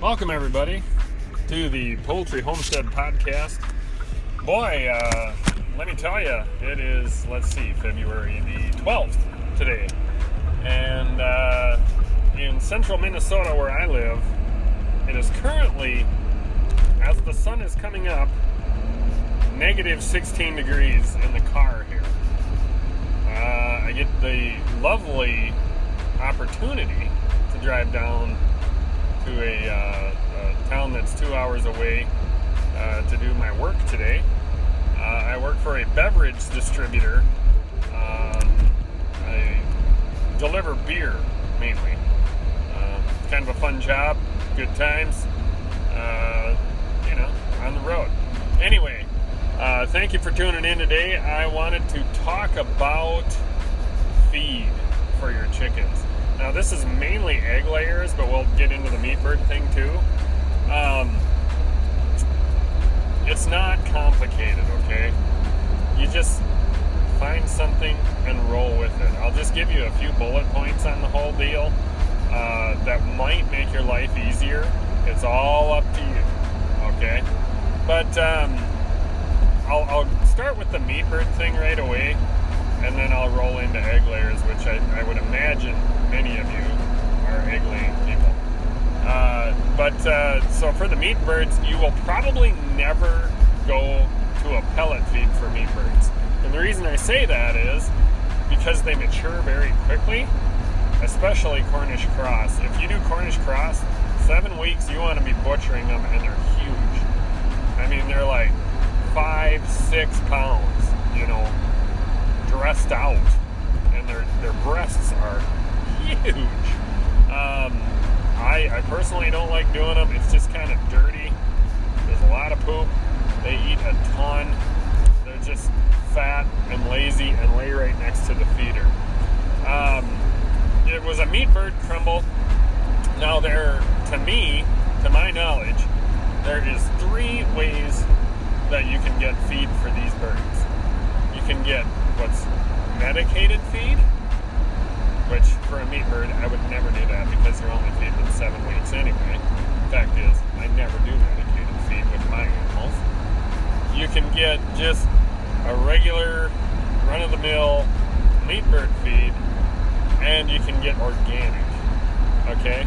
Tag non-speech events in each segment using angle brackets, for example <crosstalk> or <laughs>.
Welcome, everybody, to the Poultry Homestead Podcast. Boy, uh, let me tell you, it is, let's see, February the 12th today. And uh, in central Minnesota, where I live, it is currently, as the sun is coming up, negative 16 degrees in the car here. Uh, I get the lovely opportunity to drive down to a, uh, a town that's two hours away uh, to do my work today. Uh, I work for a beverage distributor. Um, I deliver beer mainly. Um, kind of a fun job, good times. Uh, you know, on the road. Anyway, uh, thank you for tuning in today. I wanted to talk about feed for your chickens. Now, this is mainly egg layers, but we'll get into the meat bird thing too. Um, it's not complicated, okay? You just find something and roll with it. I'll just give you a few bullet points on the whole deal uh, that might make your life easier. It's all up to you, okay? But um, I'll, I'll start with the meat bird thing right away and then I'll roll into egg layers, which I, I would imagine many of you are egg people. Uh, but uh, so for the meat birds, you will probably never go to a pellet feed for meat birds. And the reason I say that is because they mature very quickly, especially Cornish cross. If you do Cornish cross, seven weeks you want to be butchering them, and they're huge. I mean, they're like five, six pounds, you know, dressed out, and their their breasts are huge. Um, I I personally don't like doing them. It's just kind of dirty. There's a lot of poop. They eat a ton. They're just fat and lazy and lay right next to the feeder. Um, it was a meat bird crumble. Now there, to me, to my knowledge, there is three ways that you can get feed for these birds. You can get what's medicated feed, which for a meat bird, I would never do that because you're only feeding them seven weeks anyway. Fact is, I never do medicated feed with my animals. You can get just a regular, run of the mill meat bird feed, and you can get organic. Okay?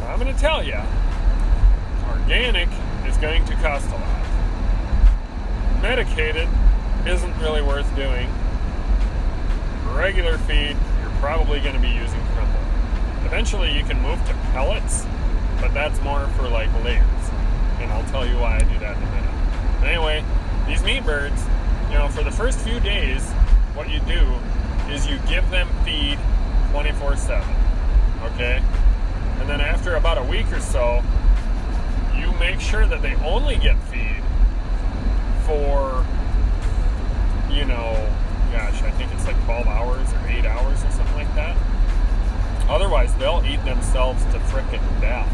Now, I'm going to tell you, organic is going to cost a lot. Medicated isn't really worth doing. Regular feed, probably going to be using crumble. Eventually, you can move to pellets, but that's more for like layers. And I'll tell you why I do that in a minute. But anyway, these meat birds, you know, for the first few days, what you do is you give them feed 24 7. Okay? And then after about a week or so, you make sure that they only get feed for you know, gosh, I think it's like 12 hours or 8 hours or something like that. Otherwise, they'll eat themselves to frickin' death.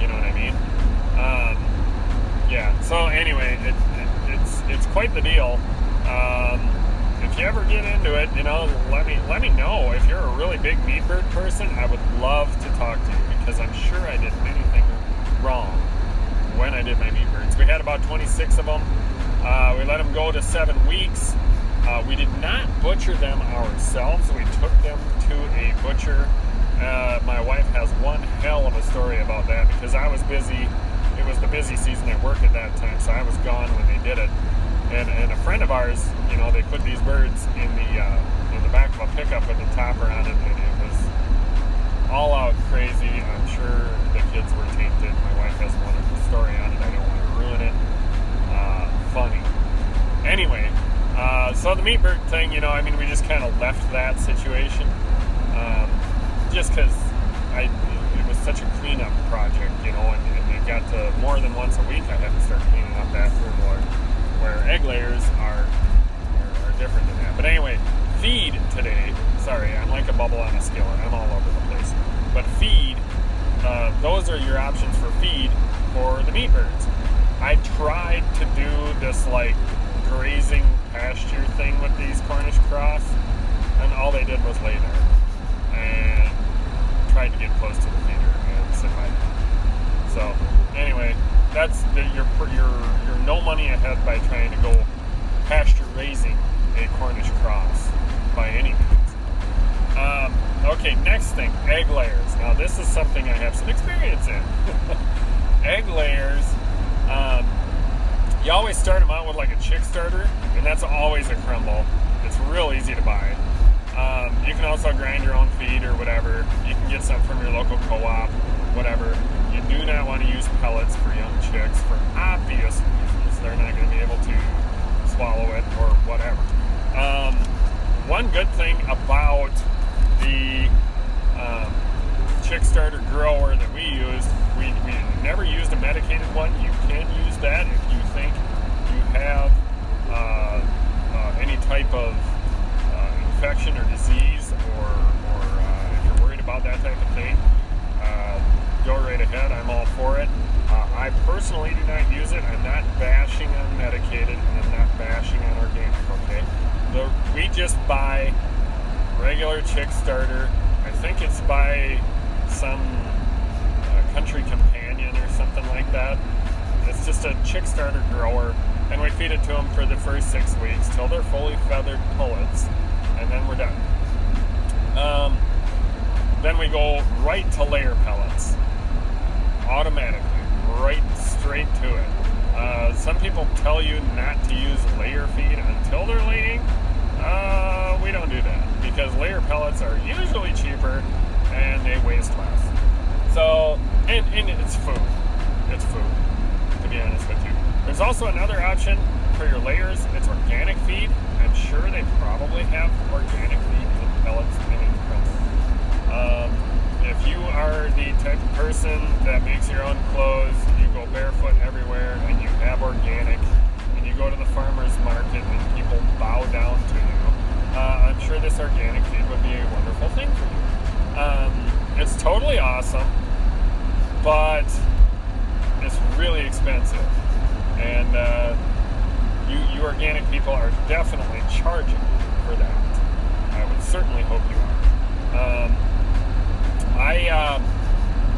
You know what I mean? Um, yeah. So anyway, it, it, it's it's quite the deal. Um, if you ever get into it, you know, let me let me know. If you're a really big meat bird person, I would love to talk to you because I'm sure I did many things wrong when I did my meat birds. We had about 26 of them. Uh, we let them go to seven weeks. Uh, we did not butcher them ourselves. We took them to a butcher. Uh, my wife has one hell of a story about that because I was busy. It was the busy season at work at that time, so I was gone when they did it. And, and a friend of ours, you know, they put these birds in the uh, in the back of a pickup with a topper on it, and it was all out crazy. I'm sure the kids were tainted. My wife has a story on it. I don't want to ruin it. Uh, funny. Anyway, uh, so the meat bird thing, you know, I mean, we just kind of left that situation um, just because I it was such a cleanup project, you know, and, and it got to more than once a week. I had to start cleaning up after more, where egg layers are, are, are different than that. But anyway, feed today. Sorry, I'm like a bubble on a skillet. I'm all over the place. But feed, uh, those are your options for feed for the meat birds. I tried to do this like grazing pasture thing with these Cornish cross, and all they did was lay there and tried to get close to the feeder. And sit by now. So anyway, that's the, you're you're you're no money ahead by trying to go pasture raising a Cornish cross by any means. Um, okay, next thing, egg layers. Now this is something I have some experience in. <laughs> egg layers. Um, you always start them out with like a chick starter, and that's always a crumble. It's real easy to buy. Um, you can also grind your own feed or whatever. You can get some from your local co-op, whatever. You do not want to use pellets for young chicks for obvious reasons. They're not going to be able to swallow it or whatever. Um, one good thing about the um, chick starter grower that we used, we, we medicated one. You can use that if you think you have uh, uh, any type of infection or disease, or, or uh, if you're worried about that type of thing, uh, go right ahead. I'm all for it. Uh, I personally do not use it. I'm not bashing on medicated, and I'm not bashing on organic. Okay, the, we just buy regular chick starter. I think it's by some uh, country companion or something like that. It's just a chick starter grower, and we feed it to them for the first six weeks till they're fully feathered pullets and then we're done. Um, then we go right to layer pellets, automatically, right straight to it. Uh, some people tell you not to use layer feed until they're laying. Uh, we don't do that because layer pellets are usually cheaper and they waste less. So, and, and it's food. It's food, to be honest with you. There's also another option for your layers. It's organic feed. I'm sure they probably have organic feed and pellets in it. Um, if you are the type of person that makes your own clothes, you go barefoot everywhere, and you have organic, and you go to the farmer's market and people bow down to you, uh, I'm sure this organic feed would be a wonderful thing for you. Um, it's totally awesome, but it's really expensive. And uh, you, you organic people are definitely charging for that. I would certainly hope you are. Um, I, um,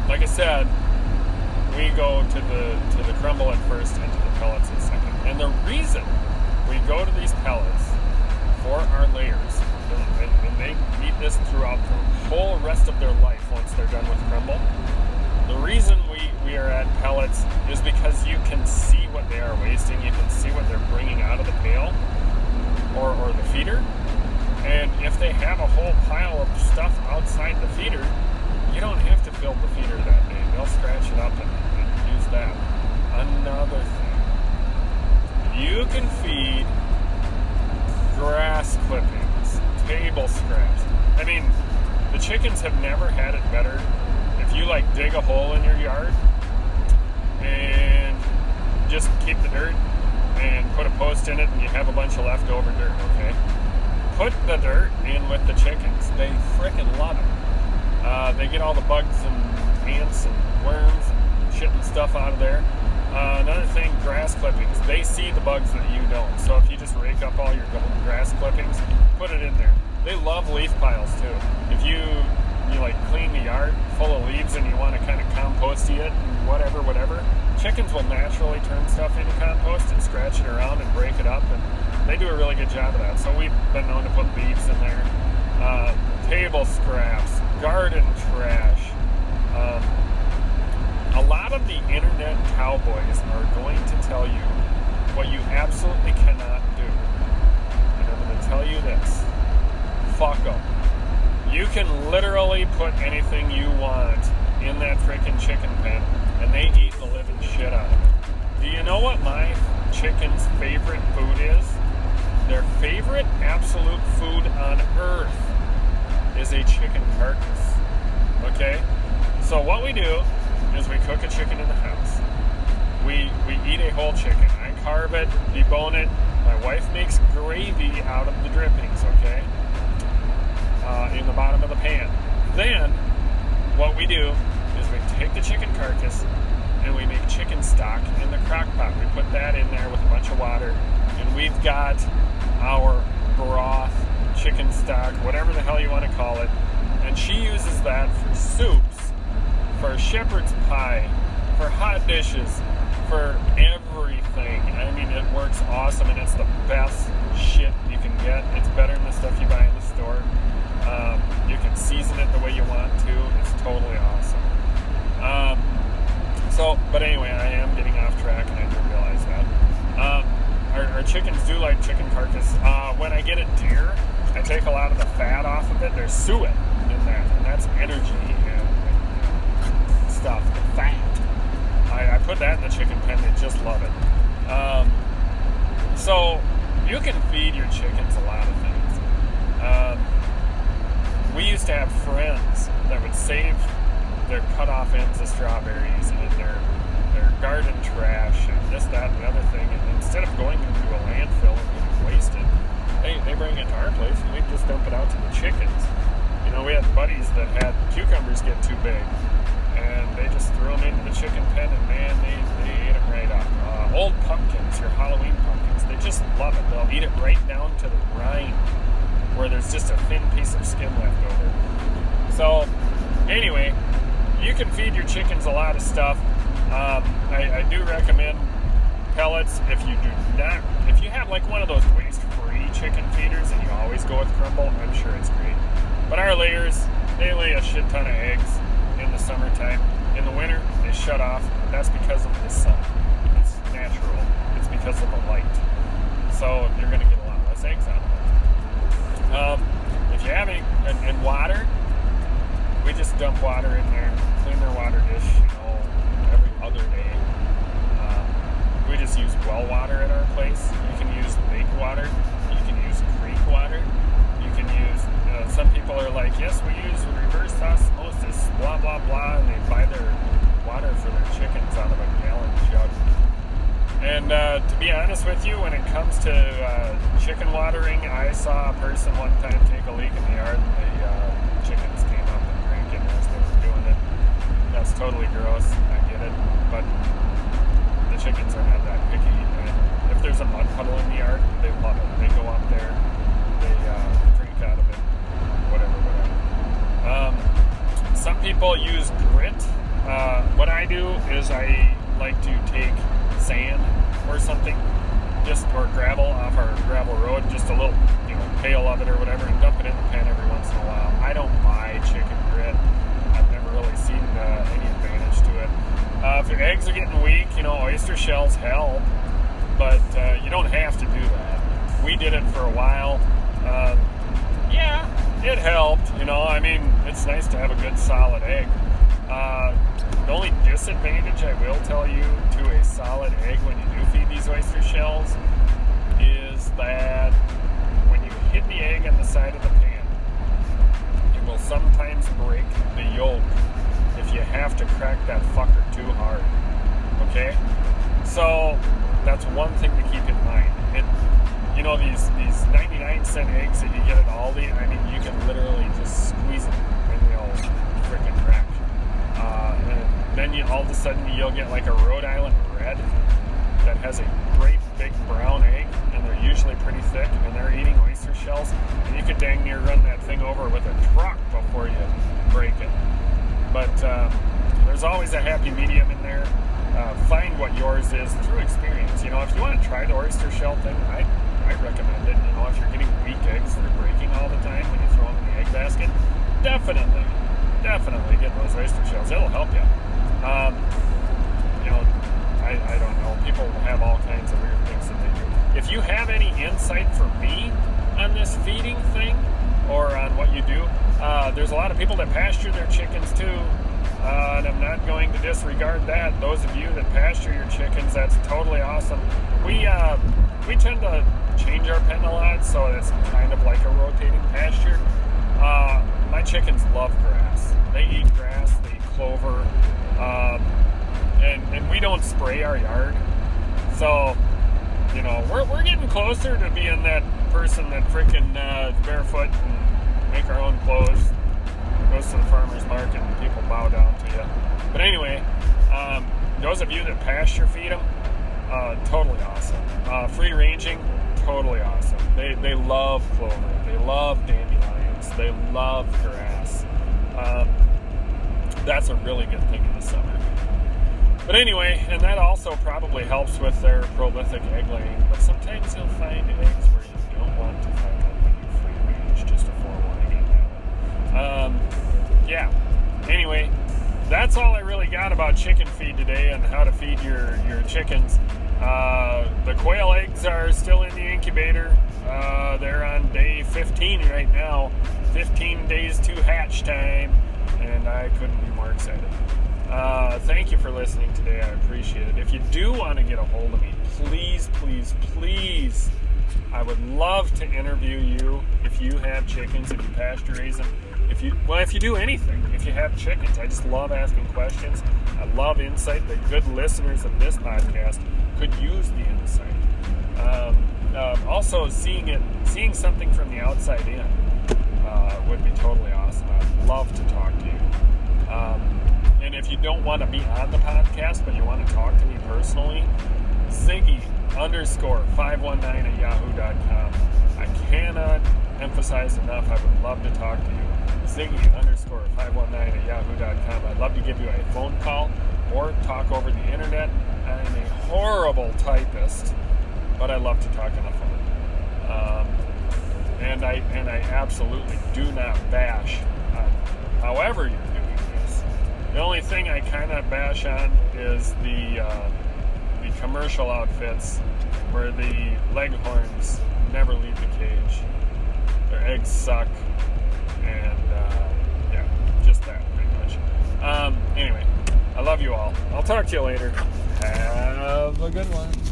like I said, we go to the to the crumble at first and to the pellets at second. And the reason we go to these pellets for our layers, and, and they eat this throughout the whole rest of their life once they're done with crumble. The reason we, we are at pellets is because you can see what they are wasting, you can see what they're bringing out of the pail or, or the feeder. And if they have a whole pile of stuff outside the feeder, you don't have to fill the feeder that day. They'll scratch it up and, and use that. Another thing, you can feed grass clippings, table scraps. I mean, the chickens have never had it better. You like dig a hole in your yard and just keep the dirt and put a post in it and you have a bunch of leftover dirt, okay? Put the dirt in with the chickens. They freaking love it. Uh, they get all the bugs and ants and worms and shit and stuff out of there. Uh, another thing, grass clippings. They see the bugs that you don't. So if you just rake up all your grass clippings, put it in there. They love leaf piles too. If you you like clean the yard full of leaves and you want to kind of compost it and whatever, whatever, chickens will naturally turn stuff into compost and scratch it around and break it up, and they do a really good job of that. So we've been known to put leaves in there, uh, table scraps, garden trash. Um, a lot of the internet cowboys are going to tell you what you can literally put anything you want in that freaking chicken pen, and they eat the living shit out of it. Do you know what my chicken's favorite food is? Their favorite absolute food on earth is a chicken carcass. Okay? So what we do is we cook a chicken in the house. We we eat a whole chicken. I carve it, debone it. My wife makes gravy out of the drippings, okay? Uh, in the bottom of the pan. Then what we do is we take the chicken carcass and we make chicken stock in the crock pot. We put that in there with a bunch of water, and we've got our broth, chicken stock, whatever the hell you want to call it. And she uses that for soups for shepherd's pie, for hot dishes, for everything. I mean, it works awesome, and it's the best shit you can get. It's better than the stuff you buy in the store. Um, you can season it the way you want to. It's totally awesome. Um, so, but anyway, I am getting off track, and I do realize that. Um, our, our, chickens do like chicken carcass. Uh, when I get a deer, I take a lot of the fat off of it. There's suet in that, and that's energy and, stuff, the fat. I, I, put that in the chicken pen. They just love it. Um, so you can feed your chickens a lot of things. Um, we used to have friends that would save their cut off ends of strawberries and their their garden trash and this, that, and the other thing. And instead of going into a landfill and getting wasted, they, they bring it to our place and we just dump it out to the chickens. You know, we had buddies that had cucumbers get too big and they just threw them into the chicken pen and man, they, they ate them right up. Uh, old pumpkins, your Halloween pumpkins, they just love it. They'll eat it right down to the rind where there's just a thin piece of skin left over. So, anyway, you can feed your chickens a lot of stuff. Um, I, I, do recommend pellets if you do not, if you have like one of those waste-free chicken feeders and you always go with crumble, I'm sure it's great. But our layers, they lay a shit ton of eggs in the summertime. In the winter, they shut off. That's because of the sun. It's natural. It's because of the light. So if you're to get saw one time take a leak in the yard. And the uh, chickens came up and drank it as they were doing it. That's totally gross. I get it, but the chickens are not that picky. And if there's a mud puddle in the yard, they love it. They go up there, they uh, drink out of it, whatever, whatever. Um, some people use grit. Uh, what I do is I like to take sand or something, just or gravel off our gravel road, just a little, pail of it or whatever, and dump it in the pen every once in a while. I don't buy chicken grit. I've never really seen uh, any advantage to it. Uh, if your eggs are getting weak, you know, oyster shells help, but uh, you don't have to do that. We did it for a while. Um, yeah, it helped. You know, I mean, it's nice to have a good solid egg. Uh, the only disadvantage I will tell you to a solid egg when you do feed these oyster shells is that the egg on the side of the pan, it will sometimes break the yolk if you have to crack that fucker too hard. Okay? So that's one thing to keep in mind. It, you know these these 99 cent eggs that you get at Aldi. I mean, you can literally just squeeze them and they'll freaking crack. Uh, and then you, all of a sudden you'll get like a Rhode Island red that has a great big brown egg, and they're usually pretty thick, and they're eating shells. And you could dang near run that thing over with a truck before you break it. But uh, there's always a happy medium in there. Uh, find what yours is through experience. You know, if you want to try the oyster shell thing, I I recommend it. You know, if you're getting weak eggs that are breaking all the time when you throw them in the egg basket, definitely definitely get those oyster shells. It'll help you. Um, you know, I, I don't know. People have all kinds of weird things that they do. If you have any insight for me on this feeding thing or on what you do, uh, there's a lot of people that pasture their chickens too. Uh, and I'm not going to disregard that. Those of you that pasture your chickens, that's totally awesome. We uh, we tend to change our pen a lot, so it's kind of like a rotating pasture. Uh, my chickens love grass. They eat grass, they eat clover, um, and and we don't spray our yard. So, you know, we're, we're getting closer to being that person that freaking uh, barefoot and make our own clothes, goes to the farmer's market and people bow down to you. But anyway, um, those of you that pasture feed them, uh, totally awesome. Uh, free ranging, totally awesome. They, they love clover. They love dandelions. They love grass. Um, That's a really good thing in the summer. But anyway, and that also probably helps with their prolific egg laying. But sometimes you'll find eggs where you don't want to find them when you free range. Just a forewarning on. Um, yeah. Anyway, that's all I really got about chicken feed today and how to feed your your chickens. Uh, the quail eggs are still in the incubator. Uh, they're on day 15 right now. 15 days to hatch time, and I couldn't be more excited. Uh, thank you for listening today. I appreciate it. If you do want to get a hold of me, please, please, please, I would love to interview you if you have chickens, if you pasture raise them, if you well, if you do anything, if you have chickens. I just love asking questions. I love insight. The good listeners of this podcast could use the insight. Um, um, also, seeing it, seeing something from the outside in, uh, would be totally awesome. I'd love to talk to you. Um, and if you don't want to be on the podcast, but you want to talk to me personally, Ziggy underscore 519 at yahoo.com. I cannot emphasize enough, I would love to talk to you. Ziggy underscore 519 at yahoo.com. I'd love to give you a phone call or talk over the internet. I'm a horrible typist, but I love to talk on the phone. Um, and I and I absolutely do not bash. Uh, however, you're the only thing I kind of bash on is the uh, the commercial outfits where the leghorns never leave the cage. Their eggs suck, and uh, yeah, just that pretty much. Um, anyway, I love you all. I'll talk to you later. Have a good one.